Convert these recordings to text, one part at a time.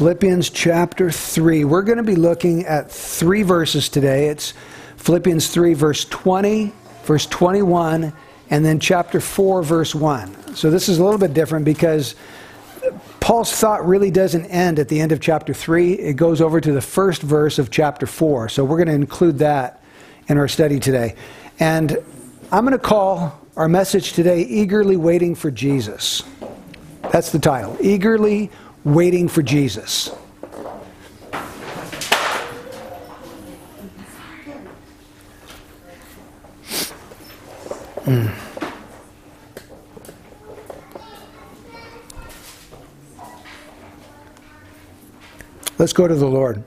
Philippians chapter 3. We're going to be looking at three verses today. It's Philippians 3, verse 20, verse 21, and then chapter 4, verse 1. So this is a little bit different because Paul's thought really doesn't end at the end of chapter 3. It goes over to the first verse of chapter 4. So we're going to include that in our study today. And I'm going to call our message today Eagerly Waiting for Jesus. That's the title Eagerly Waiting for Jesus. Mm. Let's go to the Lord.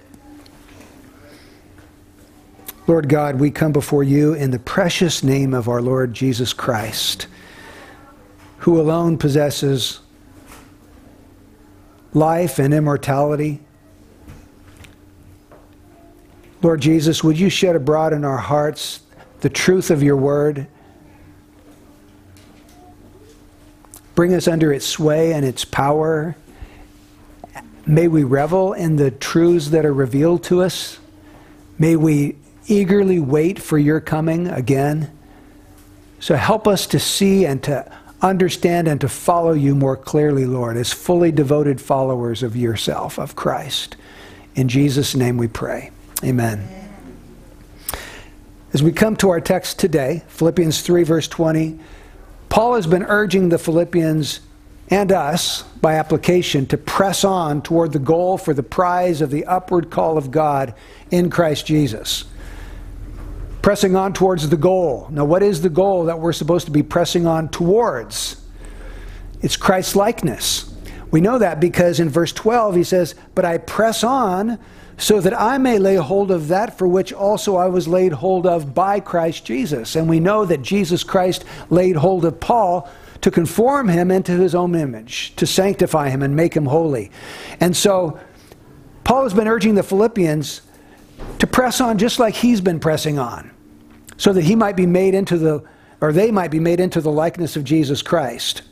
Lord God, we come before you in the precious name of our Lord Jesus Christ, who alone possesses life and immortality. Lord Jesus, would you shed abroad in our hearts the truth of your word? Bring us under its sway and its power. May we revel in the truths that are revealed to us. May we eagerly wait for your coming again. So help us to see and to understand and to follow you more clearly, Lord, as fully devoted followers of yourself, of Christ. In Jesus' name we pray. Amen. As we come to our text today, Philippians 3, verse 20, Paul has been urging the Philippians and us, by application, to press on toward the goal for the prize of the upward call of God in Christ Jesus pressing on towards the goal. Now, what is the goal that we're supposed to be pressing on towards? It's Christ's likeness. We know that because in verse 12 he says, But I press on so that I may lay hold of that for which also I was laid hold of by Christ Jesus. And we know that Jesus Christ laid hold of Paul to conform him into his own image, to sanctify him and make him holy. And so Paul has been urging the Philippians to press on just like he's been pressing on so that he might be made into the, or they might be made into the likeness of Jesus Christ.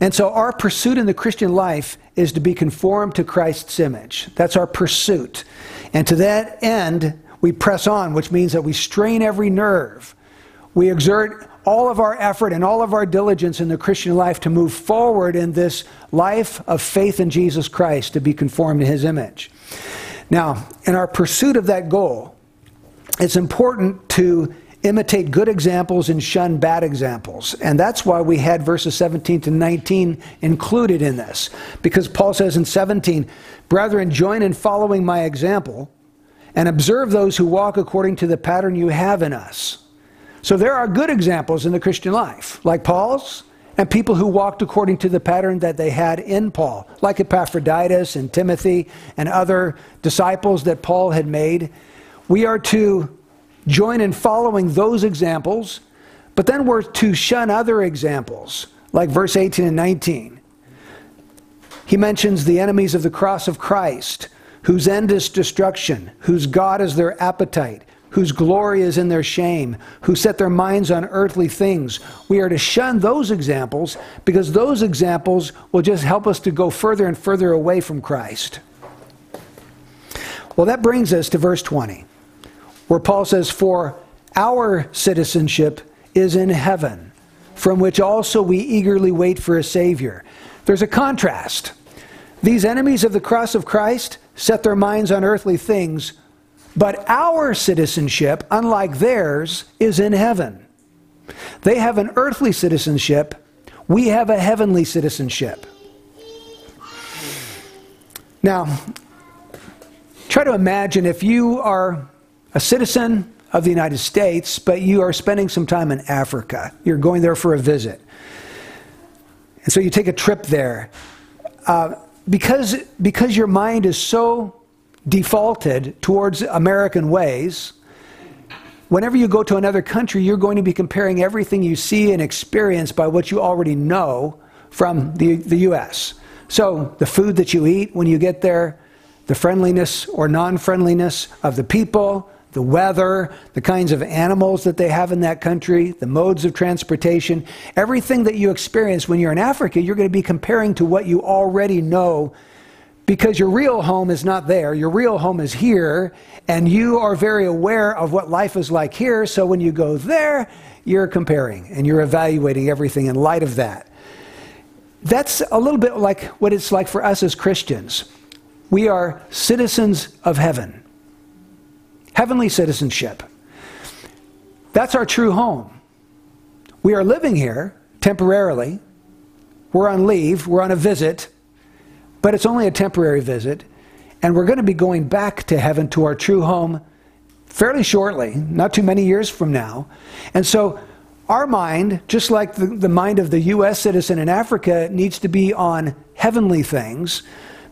And so our pursuit in the Christian life is to be conformed to Christ's image. That's our pursuit. And to that end, we press on, which means that we strain every nerve. We exert all of our effort and all of our diligence in the Christian life to move forward in this life of faith in Jesus Christ, to be conformed to his image. Now, in our pursuit of that goal, it's important to imitate good examples and shun bad examples. And that's why we had verses 17 to 19 included in this. Because Paul says in 17, Brethren, join in following my example and observe those who walk according to the pattern you have in us. So there are good examples in the Christian life, like Paul's, and people who walked according to the pattern that they had in Paul, like Epaphroditus and Timothy and other disciples that Paul had made. We are to join in following those examples, but then we're to shun other examples, like verse 18 and 19. He mentions the enemies of the cross of Christ, whose end is destruction, whose God is their appetite, whose glory is in their shame, who set their minds on earthly things. We are to shun those examples because those examples will just help us to go further and further away from Christ. Well, that brings us to verse 20 where Paul says, For our citizenship is in heaven, from which also we eagerly wait for a Savior. There's a contrast. These enemies of the cross of Christ set their minds on earthly things, but our citizenship, unlike theirs, is in heaven. They have an earthly citizenship, we have a heavenly citizenship. Now, try to imagine if you are a citizen of the United States, but you are spending some time in Africa. You're going there for a visit. And so you take a trip there. Uh, because, because your mind is so defaulted towards American ways, whenever you go to another country, you're going to be comparing everything you see and experience by what you already know from the, the U.S. So the food that you eat when you get there, the friendliness or non friendliness of the people, the weather, the kinds of animals that they have in that country, the modes of transportation, everything that you experience when you're in Africa, you're going to be comparing to what you already know because your real home is not there. Your real home is here, and you are very aware of what life is like here. So when you go there, you're comparing and you're evaluating everything in light of that. That's a little bit like what it's like for us as Christians. We are citizens of heaven, heavenly citizenship. That's our true home. We are living here temporarily. We're on leave, we're on a visit, but it's only a temporary visit. And we're going to be going back to heaven to our true home fairly shortly, not too many years from now. And so our mind, just like the, the mind of the U.S. citizen in Africa, needs to be on heavenly things.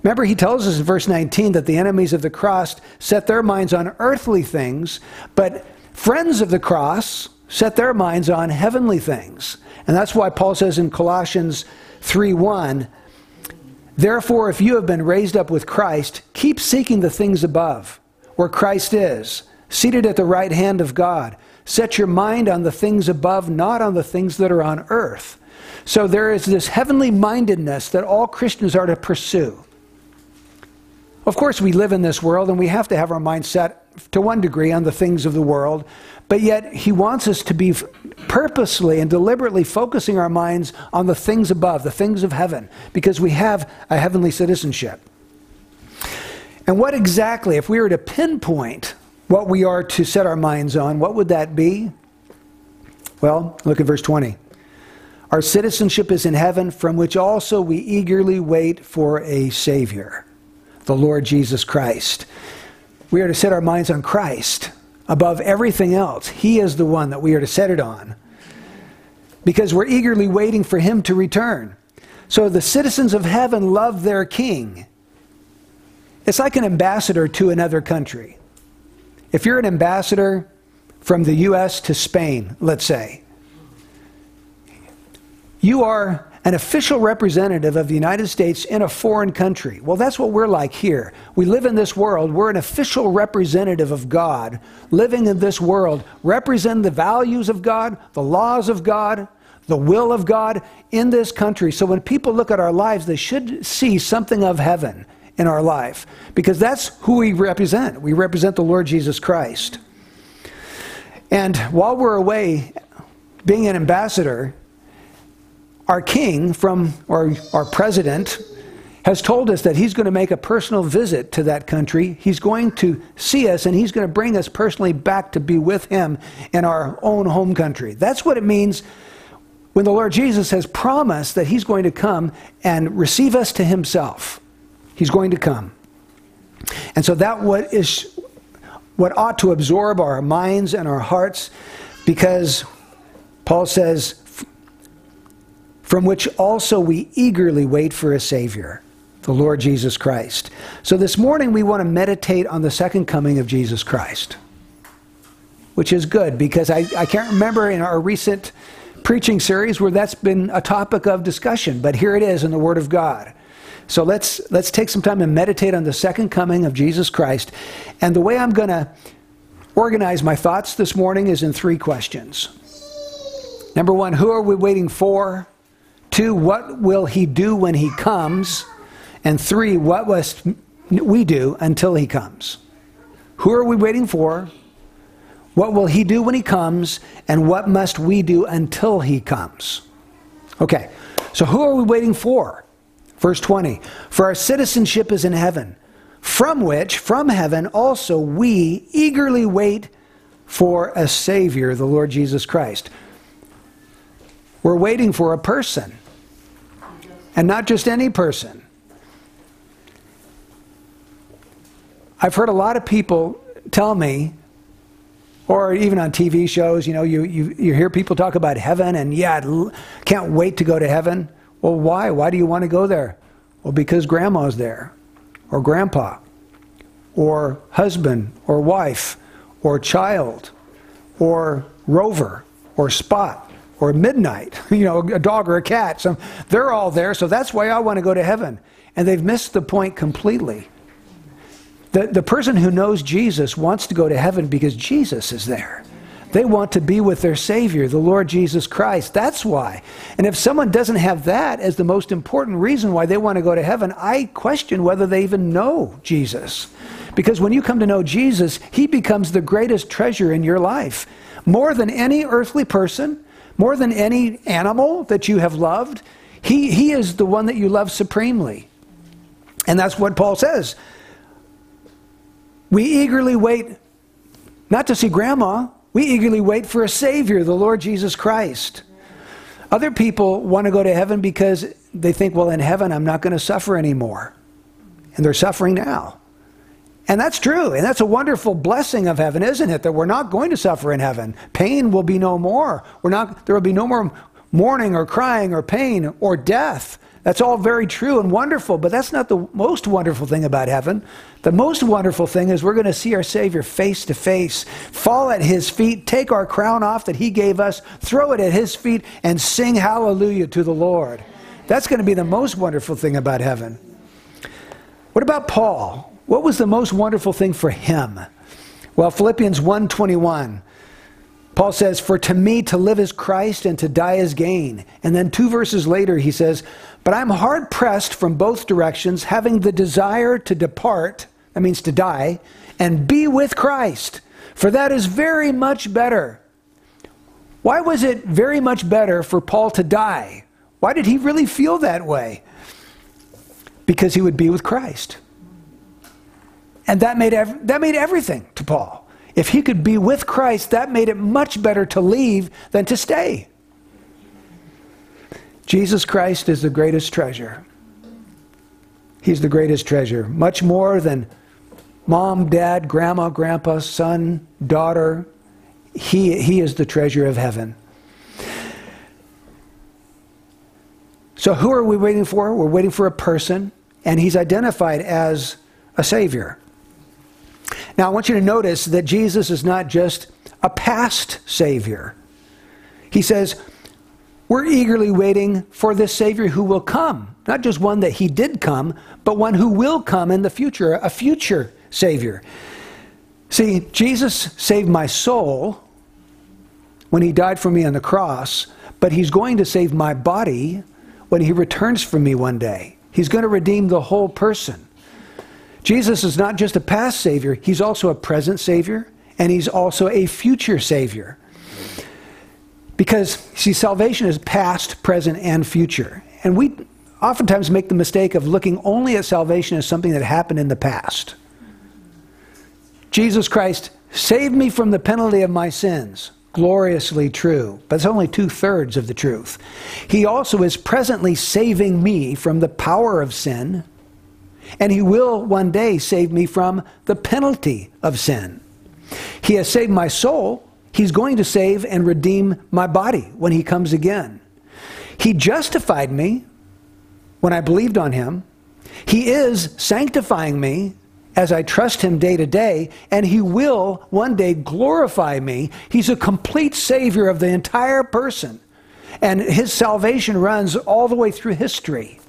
Remember, he tells us in verse 19 that the enemies of the cross set their minds on earthly things, but friends of the cross set their minds on heavenly things. And that's why Paul says in Colossians 3:1, Therefore, if you have been raised up with Christ, keep seeking the things above, where Christ is, seated at the right hand of God. Set your mind on the things above, not on the things that are on earth. So there is this heavenly mindedness that all Christians are to pursue. Of course, we live in this world and we have to have our mind set to one degree on the things of the world, but yet he wants us to be purposely and deliberately focusing our minds on the things above, the things of heaven, because we have a heavenly citizenship. And what exactly, if we were to pinpoint what we are to set our minds on, what would that be? Well, look at verse 20. Our citizenship is in heaven, from which also we eagerly wait for a Savior the Lord Jesus Christ. We are to set our minds on Christ above everything else. He is the one that we are to set it on because we're eagerly waiting for Him to return. So the citizens of heaven love their king. It's like an ambassador to another country. If you're an ambassador from the U.S. to Spain, let's say, you are an official representative of the United States in a foreign country. Well, that's what we're like here. We live in this world. We're an official representative of God, living in this world, represent the values of God, the laws of God, the will of God in this country. So when people look at our lives, they should see something of heaven in our life because that's who we represent. We represent the Lord Jesus Christ. And while we're away being an ambassador, our king from, or our president, has told us that he's going to make a personal visit to that country. He's going to see us and he's going to bring us personally back to be with him in our own home country. That's what it means when the Lord Jesus has promised that he's going to come and receive us to himself. He's going to come. And so that what is what ought to absorb our minds and our hearts because Paul says from which also we eagerly wait for a Savior, the Lord Jesus Christ. So this morning we want to meditate on the second coming of Jesus Christ, which is good because I, I can't remember in our recent preaching series where that's been a topic of discussion, but here it is in the Word of God. So let's let's take some time and meditate on the second coming of Jesus Christ. And the way I'm going to organize my thoughts this morning is in three questions. Number 1, who are we waiting for? Two, what will he do when he comes? And three, what must we do until he comes? Who are we waiting for? What will he do when he comes? And what must we do until he comes? Okay, so who are we waiting for? Verse 20 For our citizenship is in heaven, from which, from heaven, also we eagerly wait for a Savior, the Lord Jesus Christ. We're waiting for a person. And not just any person. I've heard a lot of people tell me, or even on TV shows, you know, you, you, you hear people talk about heaven and, yeah, I can't wait to go to heaven. Well, why? Why do you want to go there? Well, because grandma's there, or grandpa, or husband, or wife, or child, or rover, or spot or midnight, you know, a dog or a cat. So they're all there, so that's why I want to go to heaven. And they've missed the point completely. The, the person who knows Jesus wants to go to heaven because Jesus is there. They want to be with their Savior, the Lord Jesus Christ. That's why. And if someone doesn't have that as the most important reason why they want to go to heaven, I question whether they even know Jesus. Because when you come to know Jesus, He becomes the greatest treasure in your life. More than any earthly person, more than any animal that you have loved, He, he is the one that you love supremely. And that's what Paul says. We eagerly wait not to see grandma, we eagerly wait for a Savior, the Lord Jesus Christ. Other people want to go to heaven because they think, well, in heaven, I'm not going to suffer anymore. And they're suffering now. And that's true. And that's a wonderful blessing of heaven, isn't it? That we're not going to suffer in heaven. Pain will be no more. We're not, there will be no more mourning or crying or pain or death. That's all very true and wonderful, but that's not the most wonderful thing about heaven. The most wonderful thing is we're going to see our Savior face to face, fall at His feet, take our crown off that He gave us, throw it at His feet, and sing hallelujah to the Lord. That's going to be the most wonderful thing about heaven. What about Paul? What was the most wonderful thing for him? Well, Philippians 1:21 Paul says, For to me to live is Christ and to die is gain. And then two verses later, he says, But I'm hard pressed from both directions, having the desire to depart, that means to die, and be with Christ. For that is very much better. Why was it very much better for Paul to die? Why did he really feel that way? Because he would be with Christ. And that made, ev- that made everything to Paul. If he could be with Christ, that made it much better to leave than to stay. Jesus Christ is the greatest treasure. He's the greatest treasure, much more than mom, dad, grandma, grandpa, son, daughter. He, he is the treasure of heaven. So, who are we waiting for? We're waiting for a person, and he's identified as a Savior. Now, I want you to notice that Jesus is not just a past Savior. He says, We're eagerly waiting for this Savior who will come. Not just one that He did come, but one who will come in the future, a future Savior. See, Jesus saved my soul when He died for me on the cross, but He's going to save my body when He returns for me one day. He's going to redeem the whole person. Jesus is not just a past Savior, He's also a present Savior, and He's also a future Savior. Because, see, salvation is past, present, and future. And we oftentimes make the mistake of looking only at salvation as something that happened in the past. Jesus Christ saved me from the penalty of my sins. Gloriously true, but it's only two thirds of the truth. He also is presently saving me from the power of sin and he will one day save me from the penalty of sin. He has saved my soul. He's going to save and redeem my body when he comes again. He justified me when I believed on him. He is sanctifying me as I trust him day to day, and he will one day glorify me. He's a complete savior of the entire person, and his salvation runs all the way through history.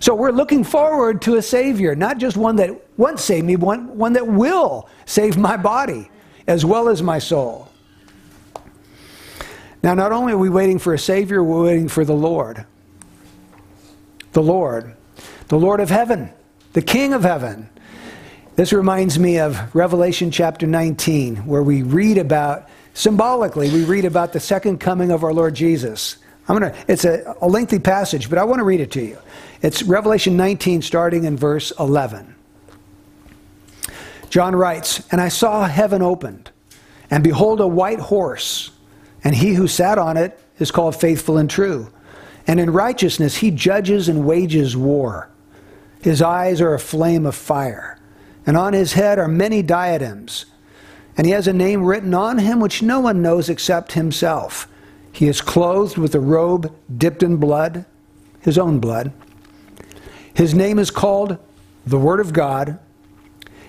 So we're looking forward to a Savior, not just one that once saved me, one, one that will save my body as well as my soul. Now, not only are we waiting for a Savior, we're waiting for the Lord. The Lord. The Lord of heaven, the King of heaven. This reminds me of Revelation chapter 19, where we read about, symbolically, we read about the second coming of our Lord Jesus. I'm gonna, it's a, a lengthy passage, but I want to read it to you. It's Revelation 19, starting in verse 11. John writes, And I saw heaven opened, and behold, a white horse, and he who sat on it is called faithful and true. And in righteousness he judges and wages war. His eyes are a flame of fire, and on his head are many diadems. And he has a name written on him which no one knows except himself. He is clothed with a robe dipped in blood, his own blood. His name is called the Word of God.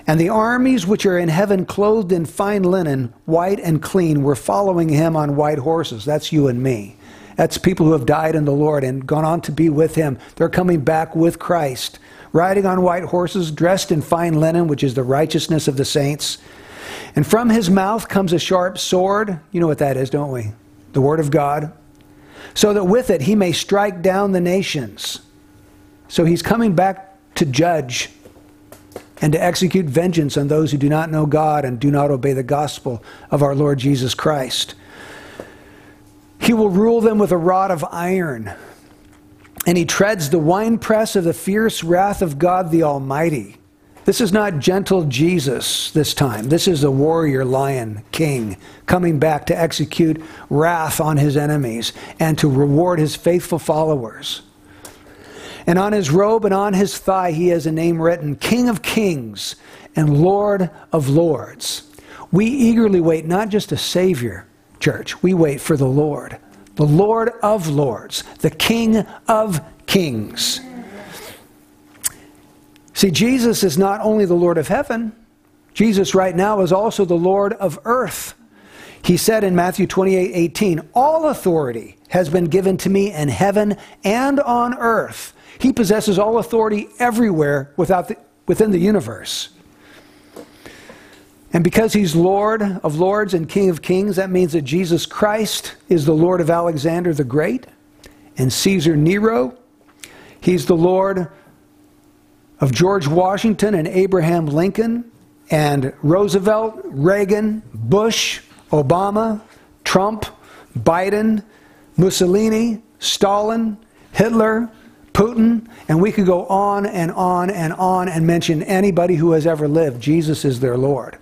And the armies which are in heaven, clothed in fine linen, white and clean, were following him on white horses. That's you and me. That's people who have died in the Lord and gone on to be with him. They're coming back with Christ, riding on white horses, dressed in fine linen, which is the righteousness of the saints. And from his mouth comes a sharp sword. You know what that is, don't we? The word of God. So that with it he may strike down the nations. So he's coming back to judge and to execute vengeance on those who do not know God and do not obey the gospel of our Lord Jesus Christ. He will rule them with a rod of iron, and he treads the winepress of the fierce wrath of God the Almighty. This is not gentle Jesus this time. This is the warrior lion king coming back to execute wrath on his enemies and to reward his faithful followers. And on his robe and on his thigh he has a name written King of Kings and Lord of Lords. We eagerly wait not just a Savior, church, we wait for the Lord, the Lord of Lords, the King of Kings. See, Jesus is not only the Lord of heaven, Jesus right now is also the Lord of earth. He said in Matthew 28 18, All authority has been given to me in heaven and on earth. He possesses all authority everywhere the, within the universe. And because he's Lord of lords and King of kings, that means that Jesus Christ is the Lord of Alexander the Great and Caesar Nero. He's the Lord of George Washington and Abraham Lincoln and Roosevelt, Reagan, Bush, Obama, Trump, Biden, Mussolini, Stalin, Hitler, Putin, and we could go on and on and on and mention anybody who has ever lived. Jesus is their Lord.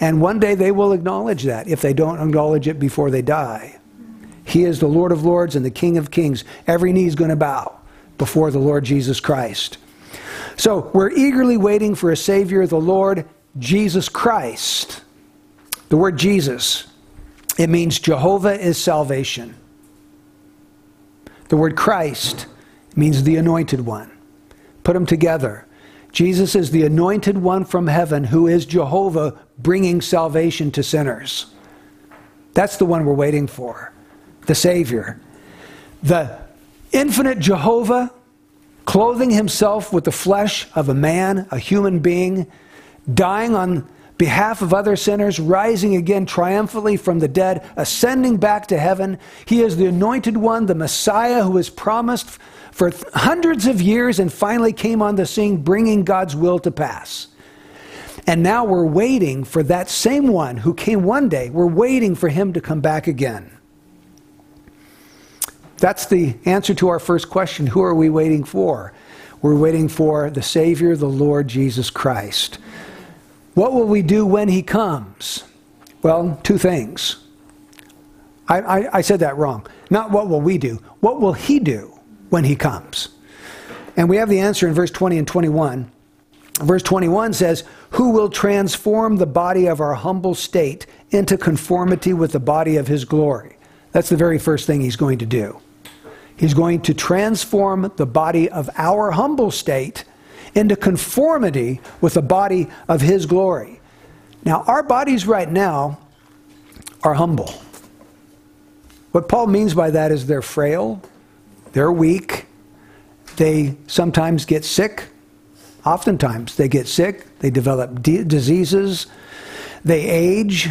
And one day they will acknowledge that if they don't acknowledge it before they die. He is the Lord of Lords and the King of Kings. Every knee is going to bow before the Lord Jesus Christ. So we're eagerly waiting for a Savior, the Lord Jesus Christ. The word Jesus, it means Jehovah is salvation. The word Christ means the anointed one. Put them together. Jesus is the anointed one from heaven who is Jehovah bringing salvation to sinners. That's the one we're waiting for, the Savior. The infinite Jehovah clothing himself with the flesh of a man, a human being, dying on behalf of other sinners, rising again triumphantly from the dead, ascending back to heaven. He is the anointed one, the Messiah who is promised for hundreds of years and finally came on the scene, bringing God's will to pass. And now we're waiting for that same one who came one day. We're waiting for him to come back again. That's the answer to our first question who are we waiting for? We're waiting for the Savior, the Lord Jesus Christ. What will we do when he comes? Well, two things. I, I, I, said that wrong. Not what will we do, what will he do when he comes? And we have the answer in verse 20 and 21. Verse 21 says, Who will transform the body of our humble state into conformity with the body of his glory? That's the very first thing he's going to do. He's going to transform the body of our humble state into conformity with the body of His glory. Now, our bodies right now are humble. What Paul means by that is they're frail, they're weak, they sometimes get sick. Oftentimes, they get sick, they develop diseases, they age,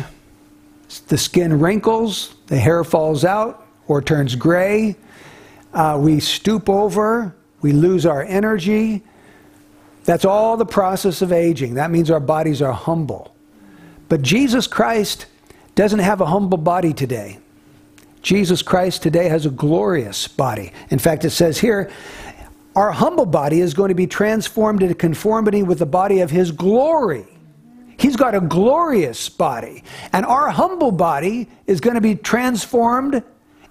the skin wrinkles, the hair falls out or turns gray, uh, we stoop over, we lose our energy. That's all the process of aging. That means our bodies are humble. But Jesus Christ doesn't have a humble body today. Jesus Christ today has a glorious body. In fact, it says here, our humble body is going to be transformed into conformity with the body of his glory. He's got a glorious body. And our humble body is going to be transformed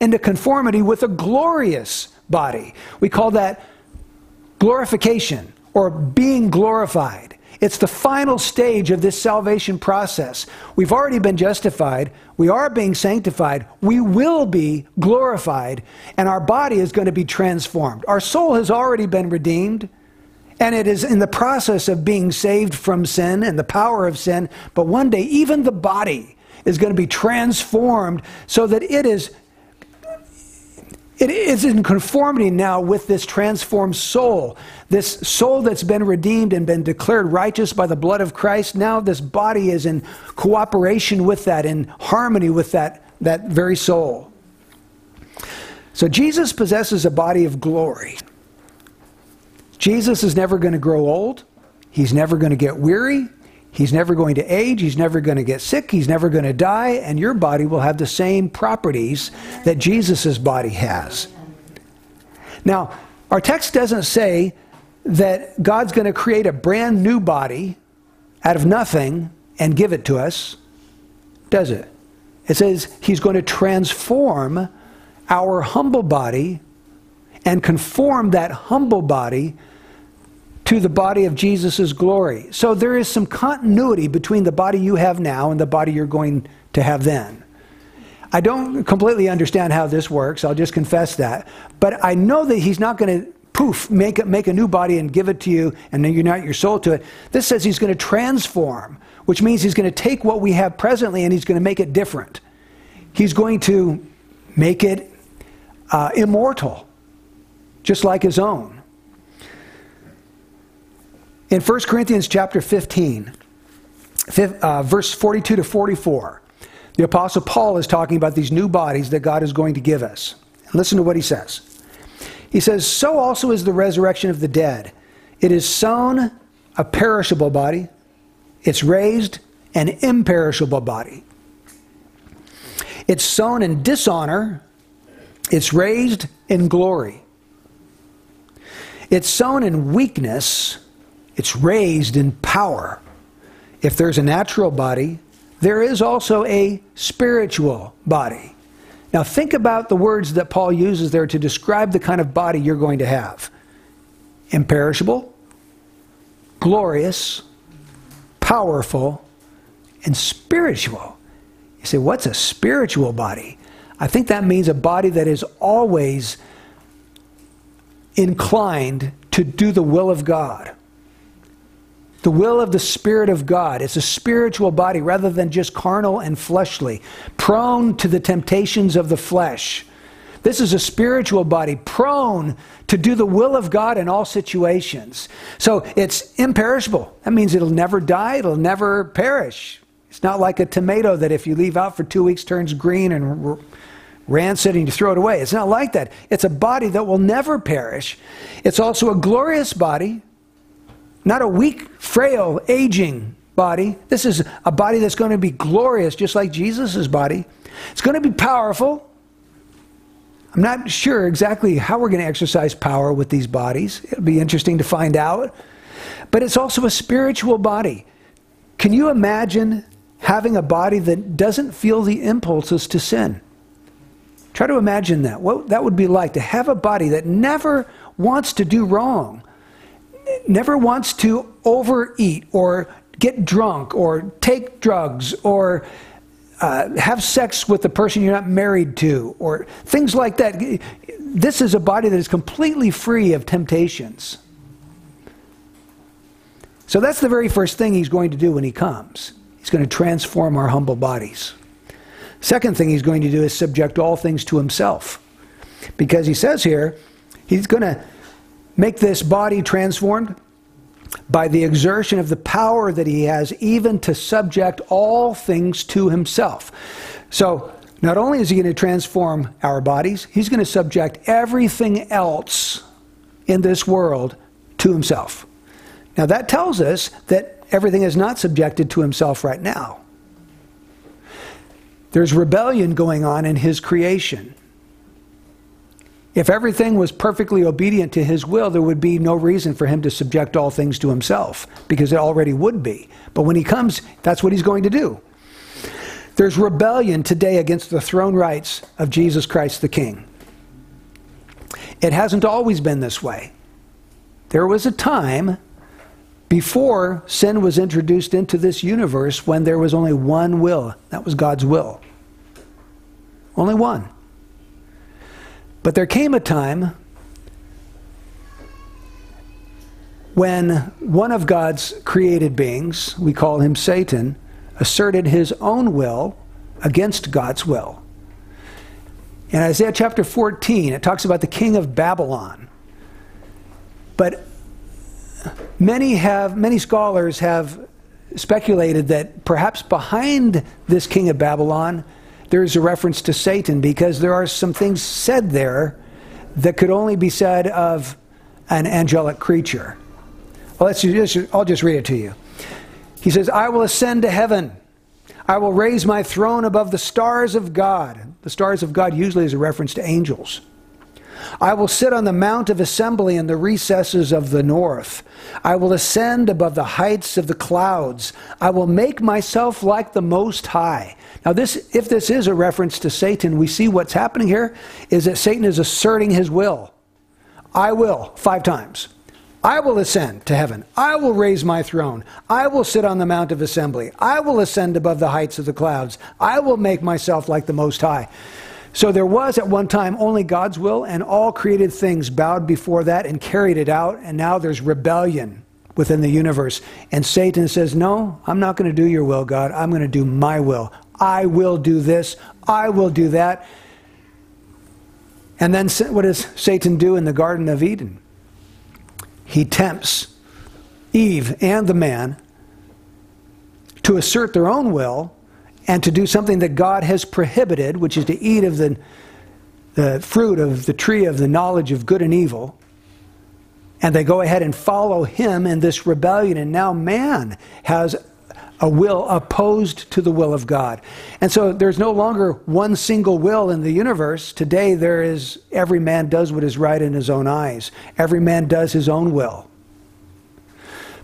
into conformity with a glorious body. We call that glorification or being glorified. It's the final stage of this salvation process. We've already been justified. We are being sanctified. We will be glorified. And our body is going to be transformed. Our soul has already been redeemed. And it is in the process of being saved from sin and the power of sin. But one day, even the body is going to be transformed so that it is it is in conformity now with this transformed soul. This soul that's been redeemed and been declared righteous by the blood of Christ. Now this body is in cooperation with that, in harmony with that, that very soul. So Jesus possesses a body of glory. Jesus is never going to grow old. He's never going to get weary. He's never going to age. He's never going to get sick. He's never going to die. And your body will have the same properties that Jesus' body has. Now, our text doesn't say that God's going to create a brand new body out of nothing and give it to us, does it? It says He's going to transform our humble body and conform that humble body to the body of Jesus' glory. So there is some continuity between the body you have now and the body you're going to have then. I don't completely understand how this works, I'll just confess that. But I know that he's not going to poof, make, make a new body and give it to you and then unite your soul to it. This says he's going to transform, which means he's going to take what we have presently and he's going to make it different. He's going to make it uh, immortal, just like his own. In 1 Corinthians chapter 15, uh, verse 42 to 44, the Apostle Paul is talking about these new bodies that God is going to give us. And listen to what he says. He says, So also is the resurrection of the dead. It is sown a perishable body, it's raised an imperishable body. It's sown in dishonor, it's raised in glory. It's sown in weakness, it's raised in power. If there's a natural body, there is also a spiritual body. Now, think about the words that Paul uses there to describe the kind of body you're going to have imperishable, glorious, powerful, and spiritual. You say, what's a spiritual body? I think that means a body that is always inclined to do the will of God the will of the Spirit of God. It's a spiritual body rather than just carnal and fleshly, prone to the temptations of the flesh. This is a spiritual body, prone to do the will of God in all situations. So it's imperishable. That means it'll never die, it'll never perish. It's not like a tomato that if you leave out for two weeks turns green and rancid and you throw it away. It's not like that. It's a body that will never perish. It's also a glorious body not a weak, frail, aging body. This is a body that's going to be glorious, just like Jesus' body. It's going to be powerful. I'm not sure exactly how we're going to exercise power with these bodies. It'll be interesting to find out. But it's also a spiritual body. Can you imagine having a body that doesn't feel the impulses to sin? Try to imagine that. What that would be like to have a body that never wants to do wrong, never wants to overeat or get drunk or take drugs or uh, have sex with the person you're not married to or things like that. This is a body that is completely free of temptations. So that's the very first thing he's going to do when he comes. He's going to transform our humble bodies. Second thing he's going to do is subject all things to himself. Because he says here, he's going to make this body transformed by the exertion of the power that he has, even to subject all things to himself. So, not only is he going to transform our bodies, he's going to subject everything else in this world to himself. Now, that tells us that everything is not subjected to himself right now. There's rebellion going on in his creation. If everything was perfectly obedient to his will, there would be no reason for him to subject all things to himself, because it already would be. But when he comes, that's what he's going to do. There's rebellion today against the throne rights of Jesus Christ the King. It hasn't always been this way. There was a time before sin was introduced into this universe when there was only one will. That was God's will. Only one. But there came a time when one of God's created beings, we call him Satan, asserted his own will against God's will. In Isaiah chapter 14, it talks about the king of Babylon. But many have many scholars have speculated that perhaps behind this king of Babylon there is a reference to Satan because there are some things said there that could only be said of an angelic creature. Well, let's just, I'll just read it to you. He says, I will ascend to heaven. I will raise my throne above the stars of God. The stars of God usually is a reference to angels. I will sit on the mount of assembly in the recesses of the north. I will ascend above the heights of the clouds. I will make myself like the Most High. Now, this, if this is a reference to Satan, we see what's happening here is that Satan is asserting his will. I will, five times. I will ascend to heaven. I will raise my throne. I will sit on the mount of assembly. I will ascend above the heights of the clouds. I will make myself like the Most High. So there was at one time only God's will, and all created things bowed before that and carried it out, and now there's rebellion within the universe. And Satan says, No, I'm not going to do your will, God. I'm going to do my will. I will do this. I will do that. And then what does Satan do in the Garden of Eden? He tempts Eve and the man to assert their own will and to do something that God has prohibited, which is to eat of the, the fruit of the tree of the knowledge of good and evil. And they go ahead and follow him in this rebellion. And now man has a will opposed to the will of God. And so there's no longer one single will in the universe. Today there is every man does what is right in his own eyes, every man does his own will.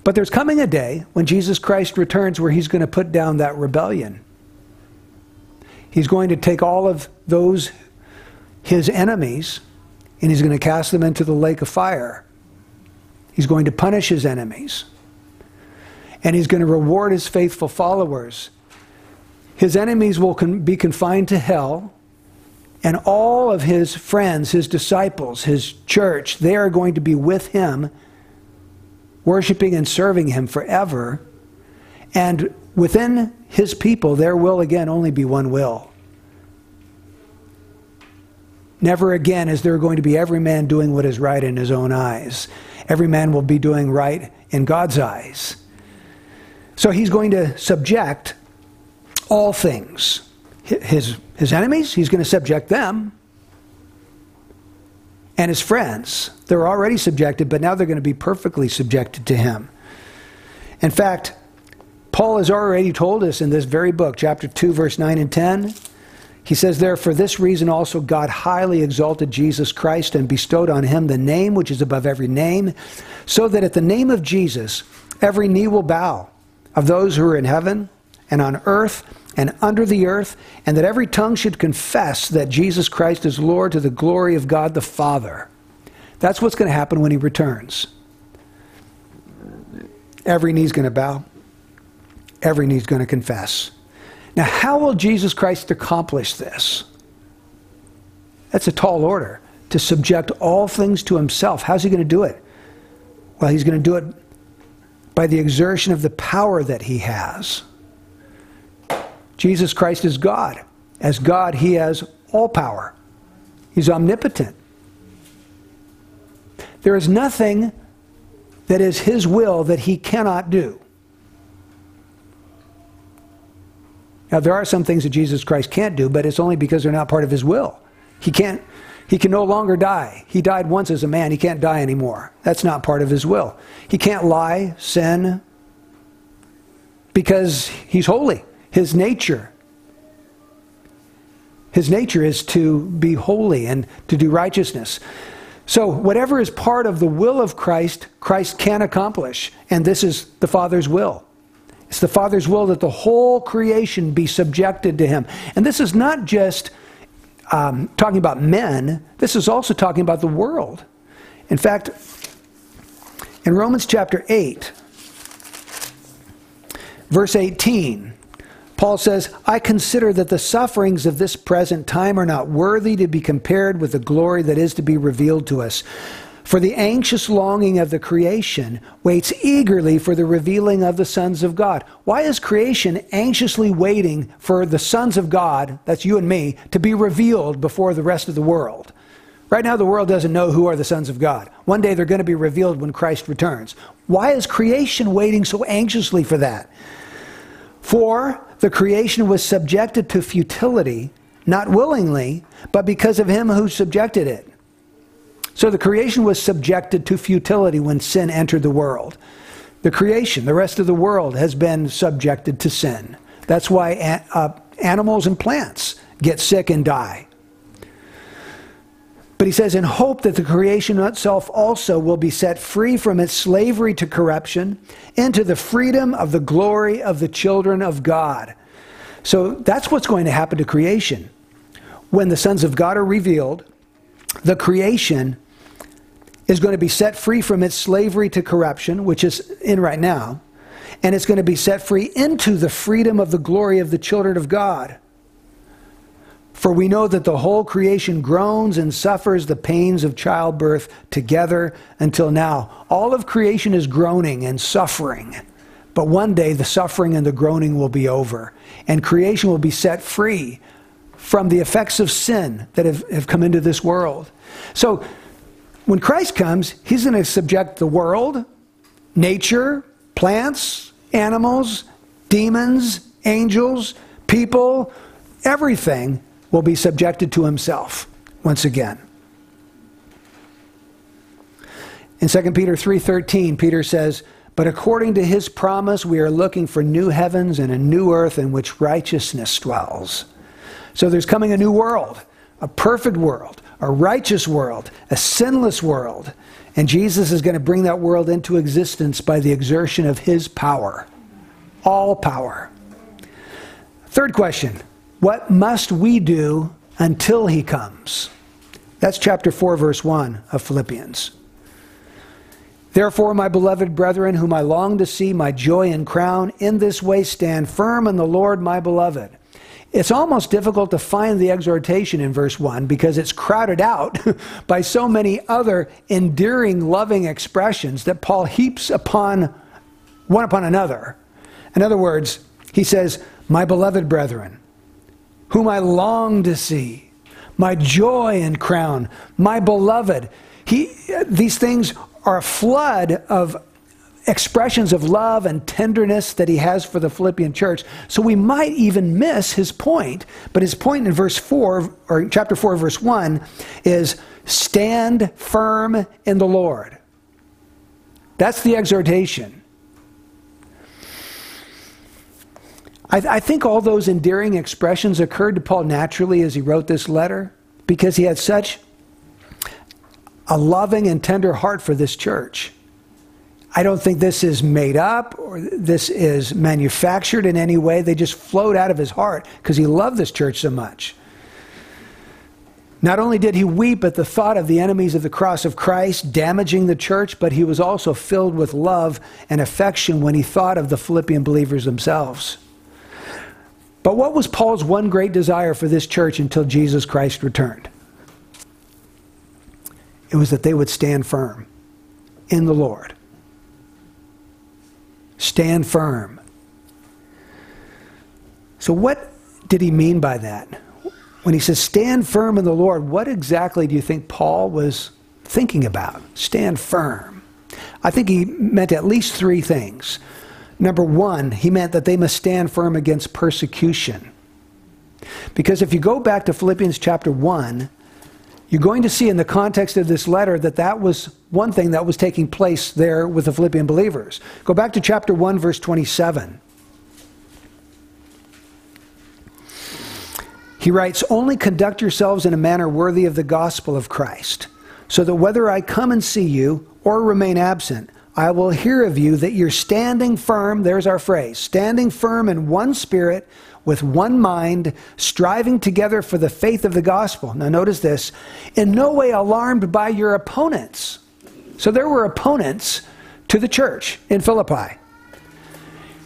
But there's coming a day when Jesus Christ returns where he's going to put down that rebellion. He's going to take all of those, his enemies, and he's going to cast them into the lake of fire. He's going to punish his enemies. And he's going to reward his faithful followers. His enemies will con- be confined to hell, and all of his friends, his disciples, his church, they are going to be with him, worshiping and serving him forever. And within his people, there will again only be one will. Never again is there going to be every man doing what is right in his own eyes. Every man will be doing right in God's eyes. So he's going to subject all things. His, his enemies, he's going to subject them. And his friends, they're already subjected, but now they're going to be perfectly subjected to him. In fact, Paul has already told us in this very book, chapter 2, verse 9 and 10. He says, There, for this reason also God highly exalted Jesus Christ and bestowed on him the name which is above every name, so that at the name of Jesus every knee will bow, of those who are in heaven and on earth and under the earth, and that every tongue should confess that Jesus Christ is Lord to the glory of God the Father. That's what's going to happen when he returns. Every knee's going to bow every knee is going to confess. Now, how will Jesus Christ accomplish this? That's a tall order to subject all things to himself. How's he going to do it? Well, he's going to do it by the exertion of the power that he has. Jesus Christ is God. As God, he has all power, he's omnipotent. There is nothing that is his will that he cannot do. Now, there are some things that Jesus Christ can't do, but it's only because they're not part of his will. He can't, he can no longer die. He died once as a man, he can't die anymore. That's not part of his will. He can't lie, sin, because he's holy. His nature. His nature is to be holy and to do righteousness. So, whatever is part of the will of Christ, Christ can accomplish. And this is the Father's will. It's the Father's will that the whole creation be subjected to Him. And this is not just um, talking about men, this is also talking about the world. In fact, in Romans chapter 8, verse 18, Paul says, I consider that the sufferings of this present time are not worthy to be compared with the glory that is to be revealed to us. For the anxious longing of the creation waits eagerly for the revealing of the sons of God. Why is creation anxiously waiting for the sons of God, that's you and me, to be revealed before the rest of the world? Right now, the world doesn't know who are the sons of God. One day they're going to be revealed when Christ returns. Why is creation waiting so anxiously for that? For the creation was subjected to futility, not willingly, but because of him who subjected it. So the creation was subjected to futility when sin entered the world. The creation, the rest of the world, has been subjected to sin. That's why uh, animals and plants get sick and die. But he says, in hope that the creation itself also will be set free from its slavery to corruption into the freedom of the glory of the children of God. So that's what's going to happen to creation. When the sons of God are revealed, the creation is going to be set free from its slavery to corruption, which is in right now, and it's going to be set free into the freedom of the glory of the children of God. For we know that the whole creation groans and suffers the pains of childbirth together until now. All of creation is groaning and suffering. But one day the suffering and the groaning will be over, and creation will be set free from the effects of sin that have, have come into this world. So when Christ comes, he's going to subject the world, nature, plants, animals, demons, angels, people, everything will be subjected to himself once again. In 2 Peter 3:13, Peter says, "But according to his promise, we are looking for new heavens and a new earth in which righteousness dwells." So there's coming a new world, a perfect world, a righteous world, a sinless world. And Jesus is going to bring that world into existence by the exertion of his power. All power. Third question What must we do until he comes? That's chapter 4, verse 1 of Philippians. Therefore, my beloved brethren, whom I long to see, my joy and crown, in this way stand firm in the Lord, my beloved. It's almost difficult to find the exhortation in verse 1 because it's crowded out by so many other endearing, loving expressions that Paul heaps upon one upon another. In other words, he says, My beloved brethren, whom I long to see, my joy and crown, my beloved. He, these things are a flood of expressions of love and tenderness that he has for the Philippian church. So we might even miss his point. But his point in verse 4, or chapter 4, verse 1, is stand firm in the Lord. That's the exhortation. I, I think all those endearing expressions occurred to Paul naturally as he wrote this letter because he had such a loving and tender heart for this church. I don't think this is made up or this is manufactured in any way. They just flowed out of his heart because he loved this church so much. Not only did he weep at the thought of the enemies of the cross of Christ damaging the church, but he was also filled with love and affection when he thought of the Philippian believers themselves. But what was Paul's one great desire for this church until Jesus Christ returned? It was that they would stand firm in the Lord. Stand firm. So, what did he mean by that? When he says stand firm in the Lord, what exactly do you think Paul was thinking about? Stand firm. I think he meant at least three things. Number one, he meant that they must stand firm against persecution. Because if you go back to Philippians chapter 1, you're going to see in the context of this letter that that was one thing that was taking place there with the Philippian believers. Go back to chapter 1, verse 27. He writes, Only conduct yourselves in a manner worthy of the gospel of Christ, so that whether I come and see you or remain absent, I will hear of you that you're standing firm. There's our phrase standing firm in one spirit with one mind, striving together for the faith of the gospel. Now, notice this in no way alarmed by your opponents. So, there were opponents to the church in Philippi.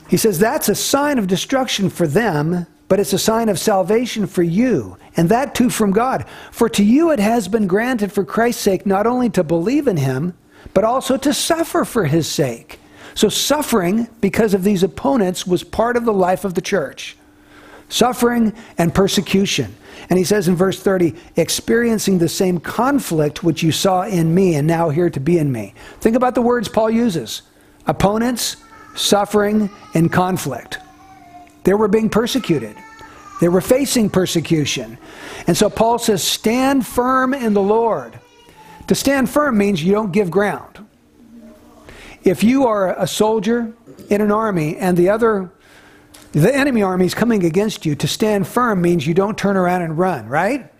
He says that's a sign of destruction for them, but it's a sign of salvation for you, and that too from God. For to you it has been granted for Christ's sake not only to believe in him, but also to suffer for his sake. So, suffering because of these opponents was part of the life of the church suffering and persecution. And he says in verse 30, experiencing the same conflict which you saw in me and now hear to be in me. Think about the words Paul uses opponents, suffering, and conflict. They were being persecuted. They were facing persecution. And so Paul says, Stand firm in the Lord. To stand firm means you don't give ground. If you are a soldier in an army and the other, the enemy army is coming against you, to stand firm means you don't turn around and run, right?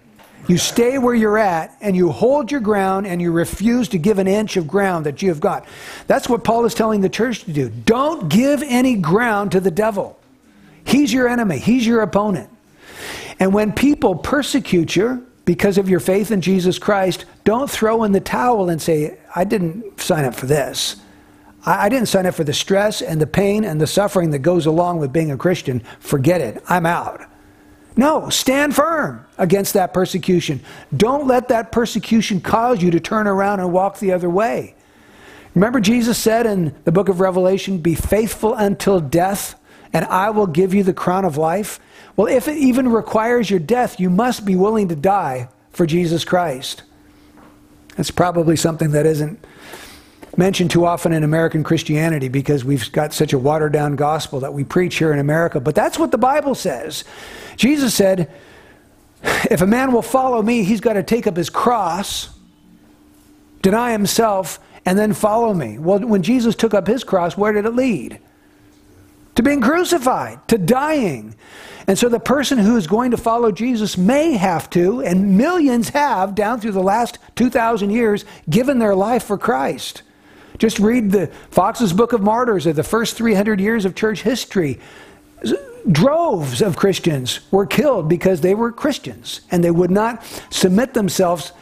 You stay where you're at and you hold your ground and you refuse to give an inch of ground that you have got. That's what Paul is telling the church to do. Don't give any ground to the devil. He's your enemy, he's your opponent. And when people persecute you because of your faith in Jesus Christ, don't throw in the towel and say, I didn't sign up for this. I, didn't sign up for the stress and the pain and the suffering that goes along with being a Christian. Forget it. I'm out. No, stand firm against that persecution. Don't let that persecution cause you to turn around and walk the other way. Remember, Jesus said in the book of Revelation, Be faithful until death, and I will give you the crown of life? Well, if it even requires your death, you must be willing to die for Jesus Christ. That's probably something that isn't mentioned too often in American Christianity because we've got such a watered down gospel that we preach here in America. But that's what the Bible says. Jesus said, if a man will follow me, he's got to take up his cross, deny himself, and then follow me. Well, when Jesus took up his cross, where did it lead? to being crucified, to dying. And so the person who is going to follow Jesus may have to, and millions have down through the last 2,000 years, given their life for Christ. Just read the Fox's Book of Martyrs of the first 300 years of church history. Droves of Christians were killed because they were Christians and they would not submit themselves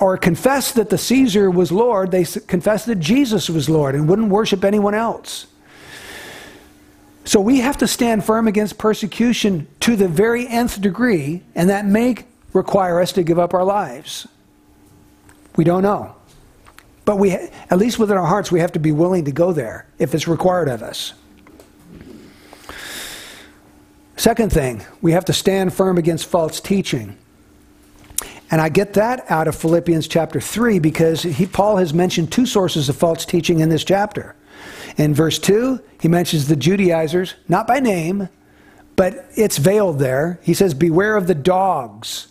or confess that the Caesar was Lord. They confessed that Jesus was Lord and wouldn't worship anyone else. So we have to stand firm against persecution to the very nth degree, and that may require us to give up our lives. We don't know. But we, at least within our hearts, we have to be willing to go there if it's required of us. Second thing, we have to stand firm against false teaching. And I get that out of Philippians chapter 3 because he, Paul has mentioned two sources of false teaching in this chapter. In verse 2, he mentions the Judaizers, not by name, but it's veiled there. He says, Beware of the dogs,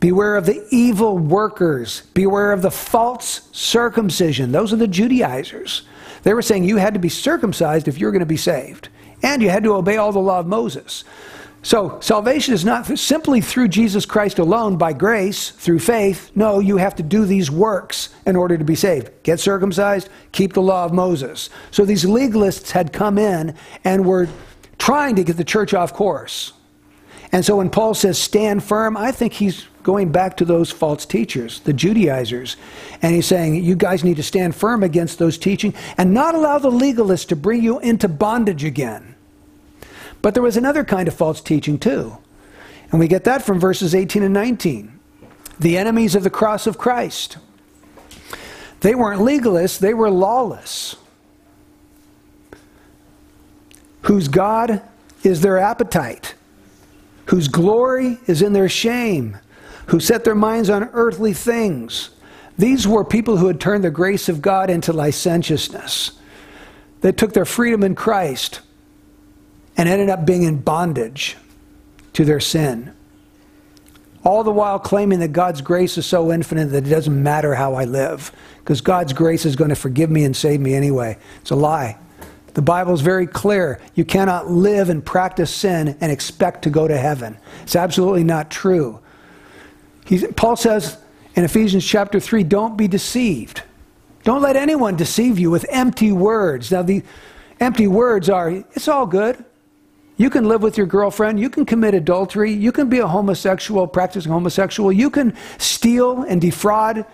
beware of the evil workers, beware of the false circumcision. Those are the Judaizers. They were saying you had to be circumcised if you were going to be saved, and you had to obey all the law of Moses. So, salvation is not simply through Jesus Christ alone by grace, through faith. No, you have to do these works in order to be saved. Get circumcised, keep the law of Moses. So, these legalists had come in and were trying to get the church off course. And so, when Paul says stand firm, I think he's going back to those false teachers, the Judaizers. And he's saying, you guys need to stand firm against those teaching and not allow the legalists to bring you into bondage again. But there was another kind of false teaching too. And we get that from verses 18 and 19. The enemies of the cross of Christ. They weren't legalists, they were lawless. Whose God is their appetite, whose glory is in their shame, who set their minds on earthly things. These were people who had turned the grace of God into licentiousness. They took their freedom in Christ and ended up being in bondage to their sin. All the while claiming that God's grace is so infinite that it doesn't matter how I live, because God's grace is going to forgive me and save me anyway. It's a lie. The Bible is very clear. You cannot live and practice sin and expect to go to heaven. It's absolutely not true. He's, Paul says in Ephesians chapter 3 don't be deceived. Don't let anyone deceive you with empty words. Now, the empty words are, it's all good. You can live with your girlfriend. You can commit adultery. You can be a homosexual, practicing homosexual. You can steal and defraud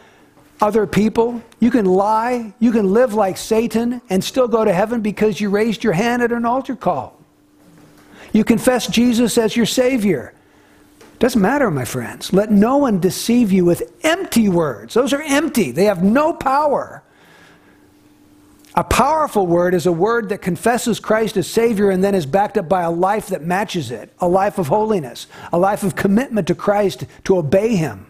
other people. You can lie. You can live like Satan and still go to heaven because you raised your hand at an altar call. You confess Jesus as your Savior. Doesn't matter, my friends. Let no one deceive you with empty words. Those are empty, they have no power. A powerful word is a word that confesses Christ as Savior and then is backed up by a life that matches it a life of holiness, a life of commitment to Christ to obey Him.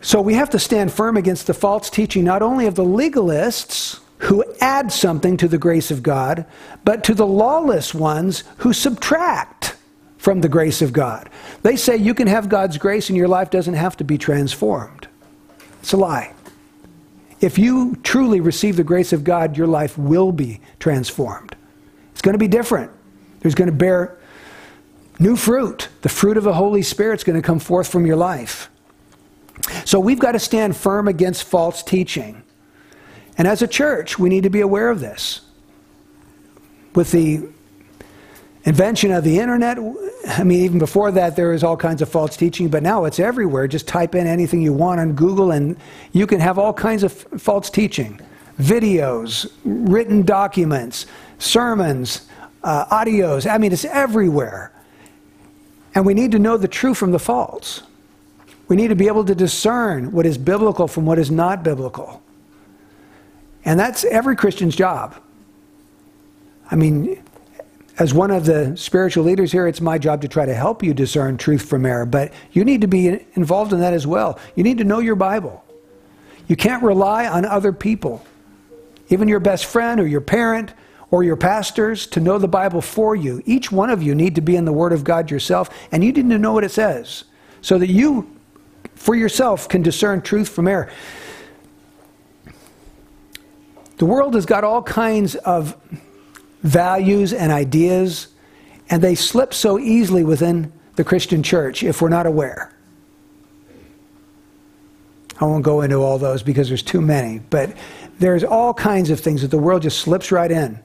So we have to stand firm against the false teaching not only of the legalists who add something to the grace of God, but to the lawless ones who subtract from the grace of God. They say you can have God's grace and your life doesn't have to be transformed. It's a lie. If you truly receive the grace of God, your life will be transformed. It's going to be different. There's going to bear new fruit. The fruit of the Holy Spirit is going to come forth from your life. So we've got to stand firm against false teaching. And as a church, we need to be aware of this. With the invention of the internet, I mean, even before that, there was all kinds of false teaching, but now it's everywhere. Just type in anything you want on Google, and you can have all kinds of false teaching videos, written documents, sermons, uh, audios. I mean, it's everywhere. And we need to know the true from the false. We need to be able to discern what is biblical from what is not biblical. And that's every Christian's job. I mean, as one of the spiritual leaders here, it's my job to try to help you discern truth from error, but you need to be involved in that as well. You need to know your Bible. You can't rely on other people, even your best friend or your parent or your pastors, to know the Bible for you. Each one of you need to be in the Word of God yourself, and you need to know what it says so that you, for yourself, can discern truth from error. The world has got all kinds of values and ideas, and they slip so easily within the Christian church if we're not aware. I won't go into all those because there's too many, but there's all kinds of things that the world just slips right in.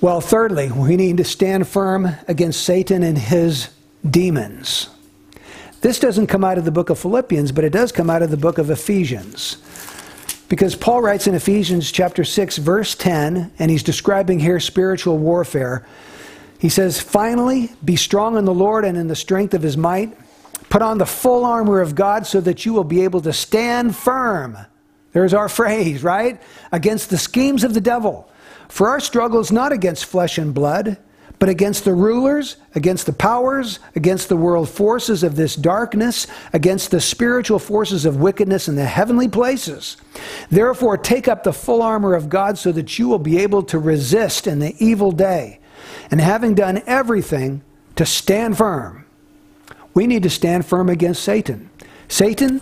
Well, thirdly, we need to stand firm against Satan and his demons. This doesn't come out of the book of Philippians, but it does come out of the book of Ephesians. Because Paul writes in Ephesians chapter 6 verse 10 and he's describing here spiritual warfare. He says, "Finally, be strong in the Lord and in the strength of his might. Put on the full armor of God so that you will be able to stand firm." There's our phrase, right? Against the schemes of the devil. For our struggle is not against flesh and blood, but against the rulers, against the powers, against the world forces of this darkness, against the spiritual forces of wickedness in the heavenly places. Therefore, take up the full armor of God so that you will be able to resist in the evil day. And having done everything, to stand firm. We need to stand firm against Satan. Satan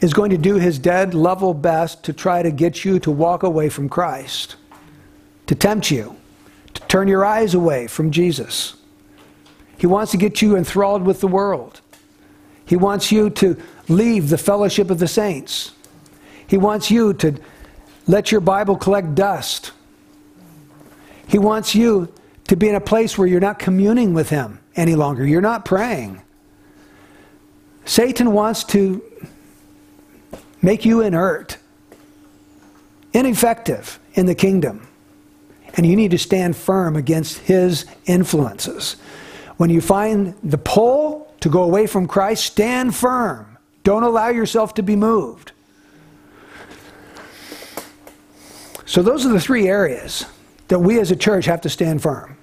is going to do his dead level best to try to get you to walk away from Christ, to tempt you to turn your eyes away from Jesus. He wants to get you enthralled with the world. He wants you to leave the fellowship of the saints. He wants you to let your Bible collect dust. He wants you to be in a place where you're not communing with Him any longer. You're not praying. Satan wants to make you inert, ineffective in the kingdom and you need to stand firm against his influences. When you find the pull to go away from Christ, stand firm. Don't allow yourself to be moved. So, those are the three areas that we as a church have to stand firm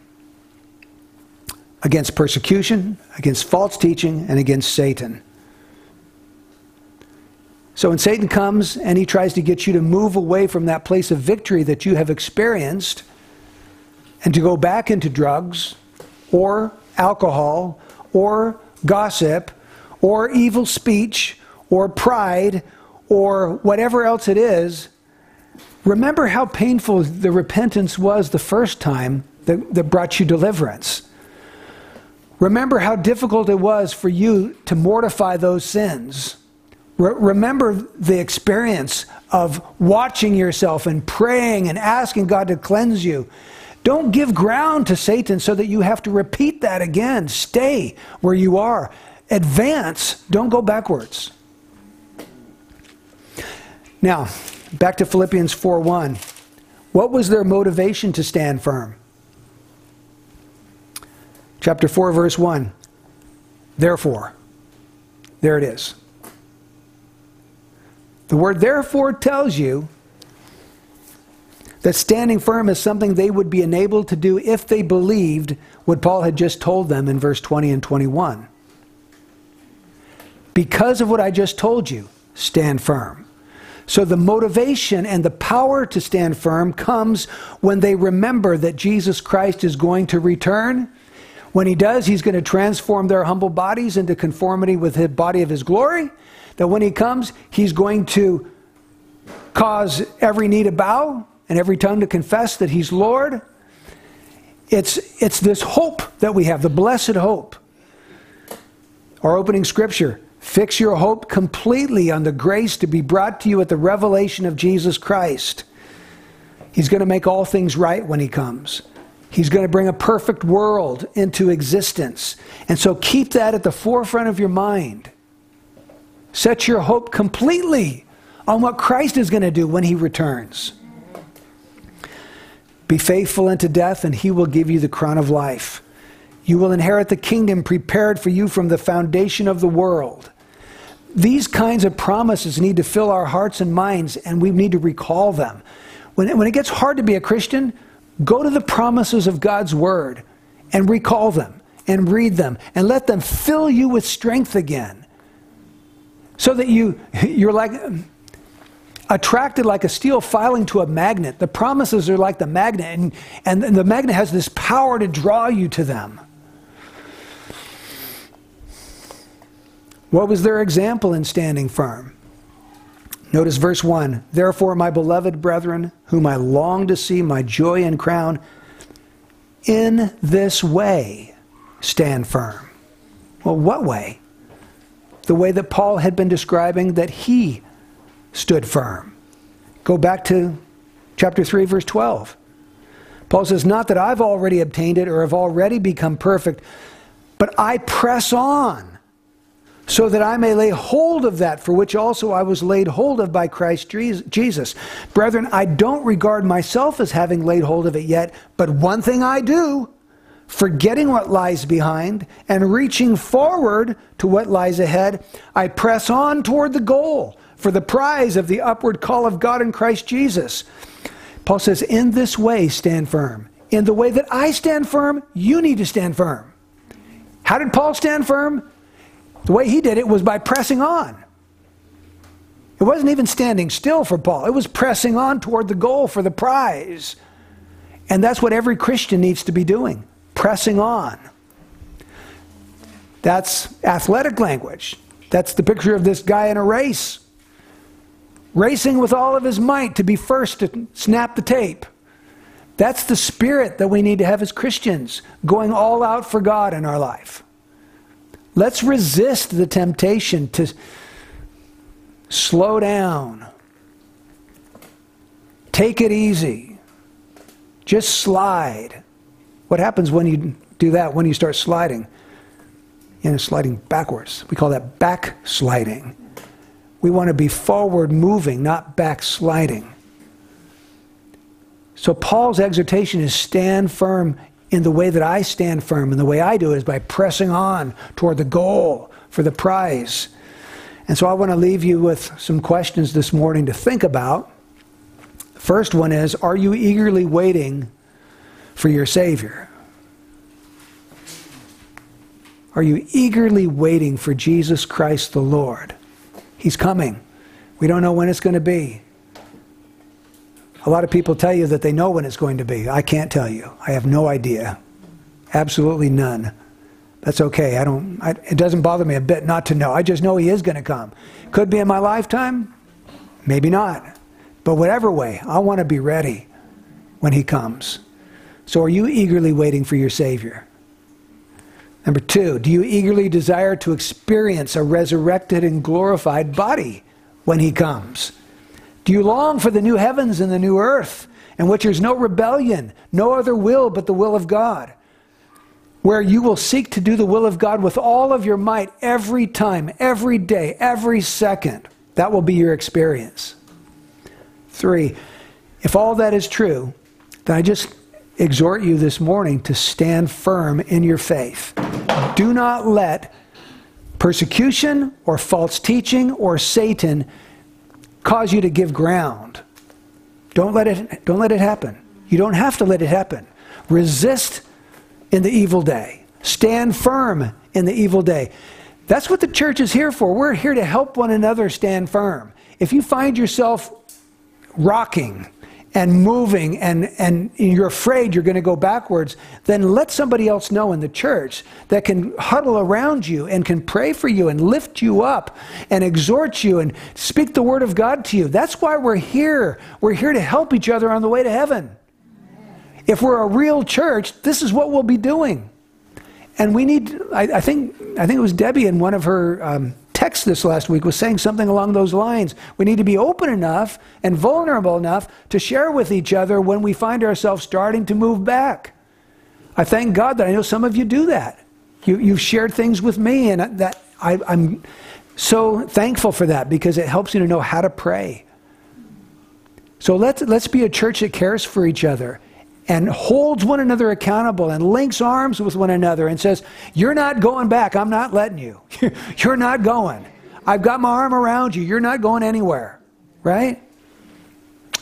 against persecution, against false teaching, and against Satan. So when Satan comes and he tries to get you to move away from that place of victory that you have experienced, and to go back into drugs or alcohol or gossip or evil speech or pride or whatever else it is, remember how painful the repentance was the first time that, that brought you deliverance. Remember how difficult it was for you to mortify those sins. Re- remember the experience of watching yourself and praying and asking God to cleanse you don't give ground to Satan so that you have to repeat that again. Stay where you are. Advance. Don't go backwards. Now, back to Philippians 4:1. What was their motivation to stand firm? Chapter 4, verse 1. Therefore. There it is. The word therefore tells you that standing firm is something they would be enabled to do if they believed what Paul had just told them in verse 20 and 21. Because of what I just told you, stand firm. So the motivation and the power to stand firm comes when they remember that Jesus Christ is going to return. When he does, he's going to transform their humble bodies into conformity with the body of his glory. That when he comes, he's going to cause every knee to bow and every tongue to confess that he's Lord. It's, it's this hope that we have, the blessed hope. Our opening scripture Fix your hope completely on the grace to be brought to you at the revelation of Jesus Christ. He's going to make all things right when He comes. He's going to bring a perfect world into existence. And so keep that at the forefront of your mind. Set your hope completely on what Christ is going to do when He returns. Be faithful unto death, and He will give you the crown of life. You will inherit the kingdom prepared for you from the foundation of the world. These kinds of promises need to fill our hearts and minds, and we need to recall them. When it, when it gets hard to be a Christian, go to the promises of God's Word and recall them and read them and let them fill you with strength again. So that you, you're like attracted like a steel filing to a magnet. The promises are like the magnet, and, and the magnet has this power to draw you to them. What was their example in standing firm? Notice verse 1 Therefore, my beloved brethren, whom I long to see, my joy and crown, in this way stand firm. Well, what way? The way that Paul had been describing that he stood firm. Go back to chapter 3, verse 12. Paul says, Not that I've already obtained it or have already become perfect, but I press on so that I may lay hold of that for which also I was laid hold of by Christ Jesus. Brethren, I don't regard myself as having laid hold of it yet, but one thing I do, forgetting what lies behind and reaching forward to what lies ahead, I press on toward the goal for the prize of the upward call of God in Christ Jesus. Paul says, In this way, stand firm. In the way that I stand firm, you need to stand firm. How did Paul stand firm? The way he did it was by pressing on. It wasn't even standing still for Paul, it was pressing on toward the goal for the prize. And that's what every Christian needs to be doing pressing on. That's athletic language. That's the picture of this guy in a race, racing with all of his might to be first to snap the tape. That's the spirit that we need to have as Christians, going all out for God in our life. Let's resist the temptation to slow down. Take it easy. Just slide. What happens when you do that, when you start sliding? You know, sliding backwards. We call that backsliding. We want to be forward moving, not backsliding. So Paul's exhortation is stand firm in the way that I stand firm, and the way I do it is by pressing on toward the goal for the prize. And so I want to leave you with some questions this morning to think about. First one is Are you eagerly waiting for your Savior? Are you eagerly waiting for Jesus Christ the Lord? He's coming. We don't know when it's going to be. A lot of people tell you that they know when it's going to be. I can't tell you. I have no idea. Absolutely none. That's okay. I don't, I, it doesn't bother me a bit not to know. I just know He is going to come. Could be in my lifetime, maybe not. But whatever way, I want to be ready when He comes. So, are you eagerly waiting for your Savior? Number two, do you eagerly desire to experience a resurrected and glorified body when He comes? Do you long for the new heavens and the new earth, in which there's no rebellion, no other will but the will of God? Where you will seek to do the will of God with all of your might every time, every day, every second. That will be your experience. Three, If all that is true, then I just exhort you this morning to stand firm in your faith. Do not let persecution or false teaching or Satan cause you to give ground. Don't let it, don't let it happen. You don't have to let it happen. Resist in the evil day. Stand firm in the evil day. That's what the church is here for. We're here to help one another stand firm. If you find yourself rocking and moving and, and you're afraid you're going to go backwards, then let somebody else know in the church that can huddle around you and can pray for you and lift you up and exhort you and speak the word of God to you. That's why we're here. We're here to help each other on the way to heaven. If we're a real church, this is what we'll be doing. And we need, I, I think, I think it was Debbie in one of her um, text this last week was saying something along those lines. We need to be open enough and vulnerable enough to share with each other when we find ourselves starting to move back. I thank God that I know some of you do that. You, you've shared things with me, and that I, I'm so thankful for that because it helps you to know how to pray. So let's, let's be a church that cares for each other and holds one another accountable and links arms with one another and says, You're not going back. I'm not letting you. You're not going. I've got my arm around you. You're not going anywhere. Right?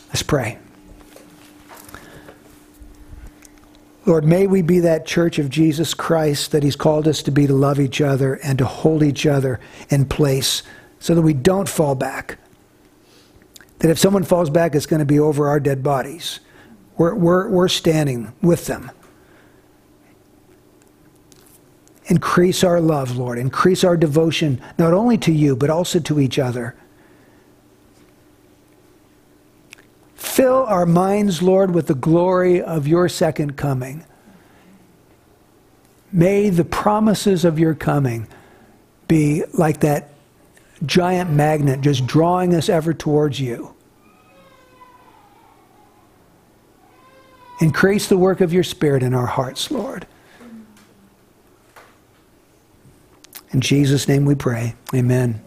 Let's pray. Lord, may we be that church of Jesus Christ that He's called us to be to love each other and to hold each other in place so that we don't fall back. That if someone falls back, it's going to be over our dead bodies. We're, we're, we're standing with them. Increase our love, Lord. Increase our devotion, not only to you, but also to each other. Fill our minds, Lord, with the glory of your second coming. May the promises of your coming be like that giant magnet just drawing us ever towards you. Increase the work of your Spirit in our hearts, Lord. In Jesus' name we pray. Amen.